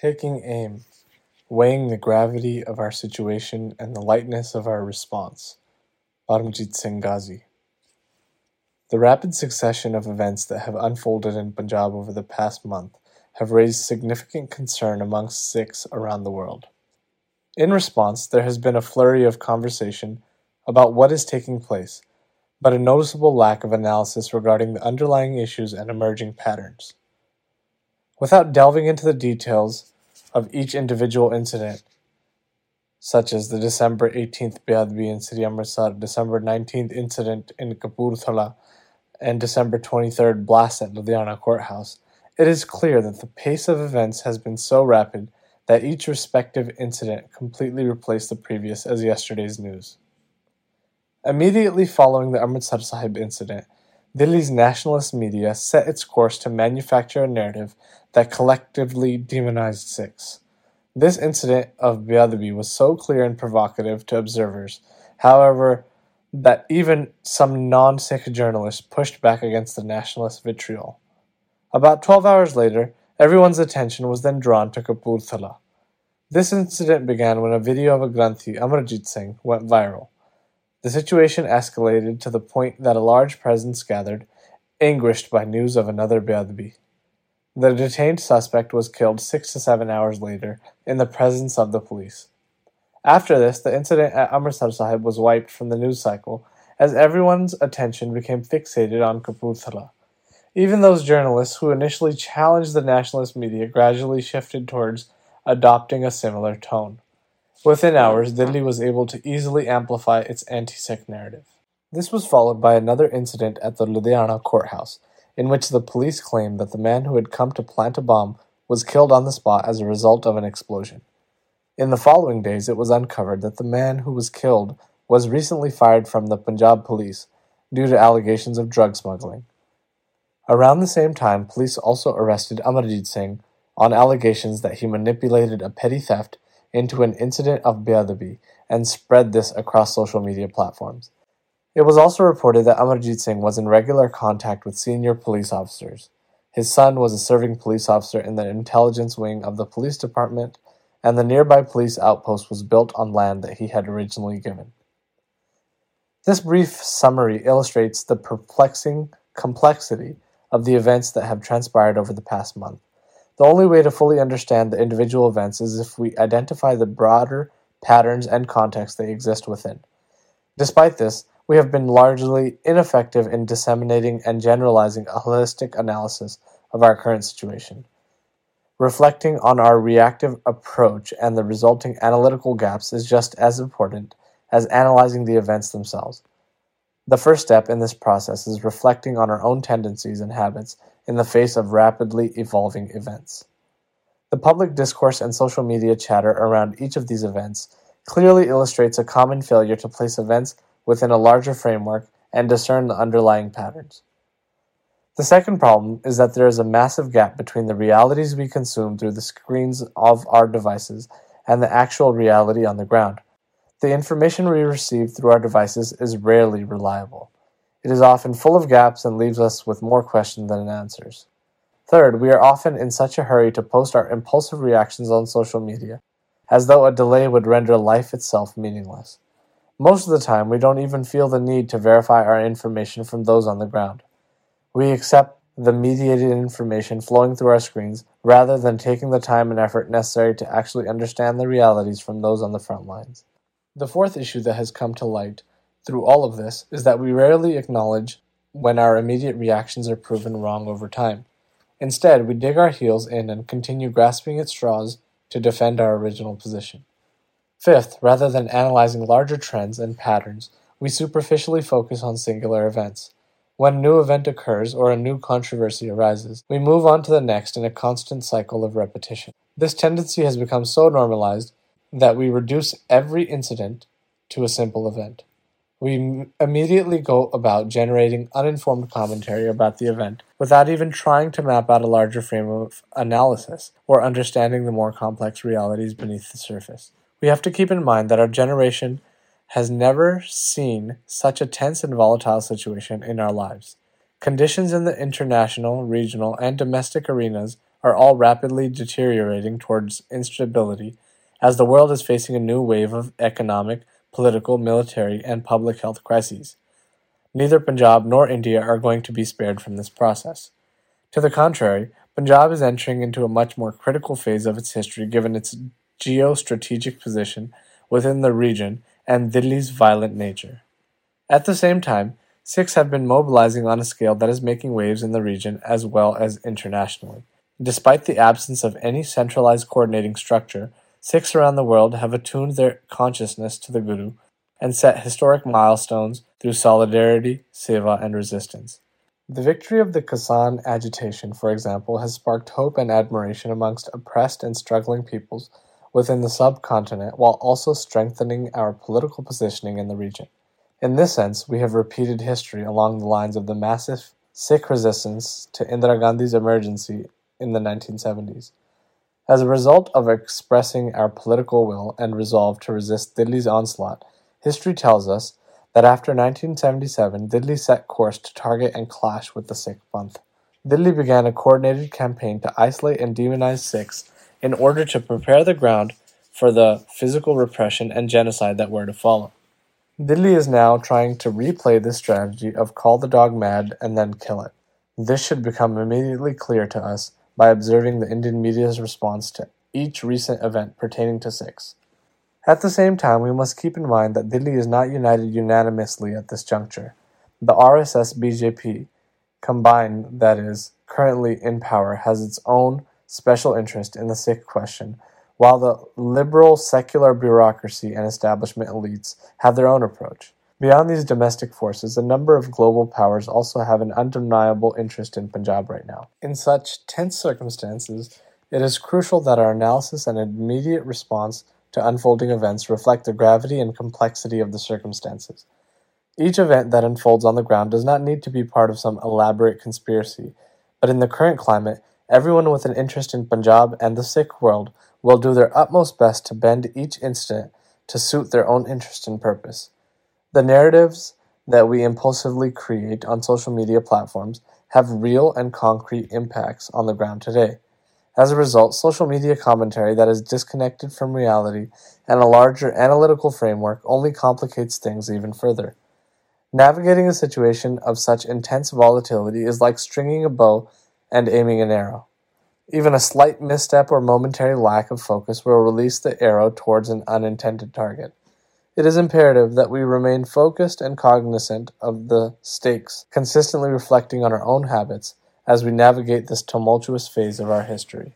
Taking aim, weighing the gravity of our situation and the lightness of our response. Paramjit Singh Ghazi. The rapid succession of events that have unfolded in Punjab over the past month have raised significant concern amongst Sikhs around the world. In response, there has been a flurry of conversation about what is taking place, but a noticeable lack of analysis regarding the underlying issues and emerging patterns. Without delving into the details of each individual incident, such as the December 18th Beadbi in Sri Amritsar, December 19th incident in Kapurthala, and December 23rd blast at Ludhiana Courthouse, it is clear that the pace of events has been so rapid that each respective incident completely replaced the previous as yesterday's news. Immediately following the Amritsar Sahib incident, Delhi's nationalist media set its course to manufacture a narrative that collectively demonized Sikhs. This incident of Beadbi was so clear and provocative to observers, however, that even some non Sikh journalists pushed back against the nationalist vitriol. About 12 hours later, everyone's attention was then drawn to Kapurthala. This incident began when a video of a Granthi, Amarjit Singh, went viral. The situation escalated to the point that a large presence gathered, anguished by news of another Beadbi. The detained suspect was killed six to seven hours later in the presence of the police. After this, the incident at Amritsar Sahib was wiped from the news cycle as everyone's attention became fixated on Kapurthala. Even those journalists who initially challenged the nationalist media gradually shifted towards adopting a similar tone. Within hours, Delhi was able to easily amplify its anti-Sikh narrative. This was followed by another incident at the Ludhiana courthouse, in which the police claimed that the man who had come to plant a bomb was killed on the spot as a result of an explosion. In the following days, it was uncovered that the man who was killed was recently fired from the Punjab police due to allegations of drug smuggling. Around the same time, police also arrested Amarjit Singh on allegations that he manipulated a petty theft into an incident of Beadbi and spread this across social media platforms. It was also reported that Amarjit Singh was in regular contact with senior police officers. His son was a serving police officer in the intelligence wing of the police department, and the nearby police outpost was built on land that he had originally given. This brief summary illustrates the perplexing complexity of the events that have transpired over the past month. The only way to fully understand the individual events is if we identify the broader patterns and context they exist within. Despite this, we have been largely ineffective in disseminating and generalizing a holistic analysis of our current situation. Reflecting on our reactive approach and the resulting analytical gaps is just as important as analyzing the events themselves. The first step in this process is reflecting on our own tendencies and habits in the face of rapidly evolving events. The public discourse and social media chatter around each of these events clearly illustrates a common failure to place events within a larger framework and discern the underlying patterns. The second problem is that there is a massive gap between the realities we consume through the screens of our devices and the actual reality on the ground. The information we receive through our devices is rarely reliable. It is often full of gaps and leaves us with more questions than answers. Third, we are often in such a hurry to post our impulsive reactions on social media, as though a delay would render life itself meaningless. Most of the time, we don't even feel the need to verify our information from those on the ground. We accept the mediated information flowing through our screens rather than taking the time and effort necessary to actually understand the realities from those on the front lines. The fourth issue that has come to light through all of this is that we rarely acknowledge when our immediate reactions are proven wrong over time. Instead, we dig our heels in and continue grasping at straws to defend our original position. Fifth, rather than analyzing larger trends and patterns, we superficially focus on singular events. When a new event occurs or a new controversy arises, we move on to the next in a constant cycle of repetition. This tendency has become so normalized that we reduce every incident to a simple event. We immediately go about generating uninformed commentary about the event without even trying to map out a larger frame of analysis or understanding the more complex realities beneath the surface. We have to keep in mind that our generation has never seen such a tense and volatile situation in our lives. Conditions in the international, regional, and domestic arenas are all rapidly deteriorating towards instability as the world is facing a new wave of economic, political, military, and public health crises. Neither Punjab nor India are going to be spared from this process. To the contrary, Punjab is entering into a much more critical phase of its history given its geostrategic position within the region and Delhi's violent nature. At the same time, Sikhs have been mobilizing on a scale that is making waves in the region as well as internationally. Despite the absence of any centralized coordinating structure, Sikhs around the world have attuned their consciousness to the Guru and set historic milestones through solidarity, seva, and resistance. The victory of the Kisan agitation, for example, has sparked hope and admiration amongst oppressed and struggling peoples within the subcontinent while also strengthening our political positioning in the region. In this sense, we have repeated history along the lines of the massive Sikh resistance to Indira Gandhi's emergency in the 1970s. As a result of expressing our political will and resolve to resist Delhi's onslaught, history tells us that after 1977, Delhi set course to target and clash with the Sikh Panth. Delhi began a coordinated campaign to isolate and demonize Sikhs in order to prepare the ground for the physical repression and genocide that were to follow. Delhi is now trying to replay this strategy of call the dog mad and then kill it. This should become immediately clear to us by observing the Indian media's response to each recent event pertaining to Sikhs. At the same time, we must keep in mind that Delhi is not united unanimously at this juncture. The RSS BJP, combined that is, currently in power, has its own special interest in the Sikh question, while the liberal secular bureaucracy and establishment elites have their own approach. Beyond these domestic forces, a number of global powers also have an undeniable interest in Punjab right now. In such tense circumstances, it is crucial that our analysis and immediate response to unfolding events reflect the gravity and complexity of the circumstances. Each event that unfolds on the ground does not need to be part of some elaborate conspiracy, but in the current climate, everyone with an interest in Punjab and the Sikh world will do their utmost best to bend each incident to suit their own interest and purpose. The narratives that we impulsively create on social media platforms have real and concrete impacts on the ground today. As a result, social media commentary that is disconnected from reality and a larger analytical framework only complicates things even further. Navigating a situation of such intense volatility is like stringing a bow and aiming an arrow. Even a slight misstep or momentary lack of focus will release the arrow towards an unintended target. It is imperative that we remain focused and cognizant of the stakes, consistently reflecting on our own habits as we navigate this tumultuous phase of our history.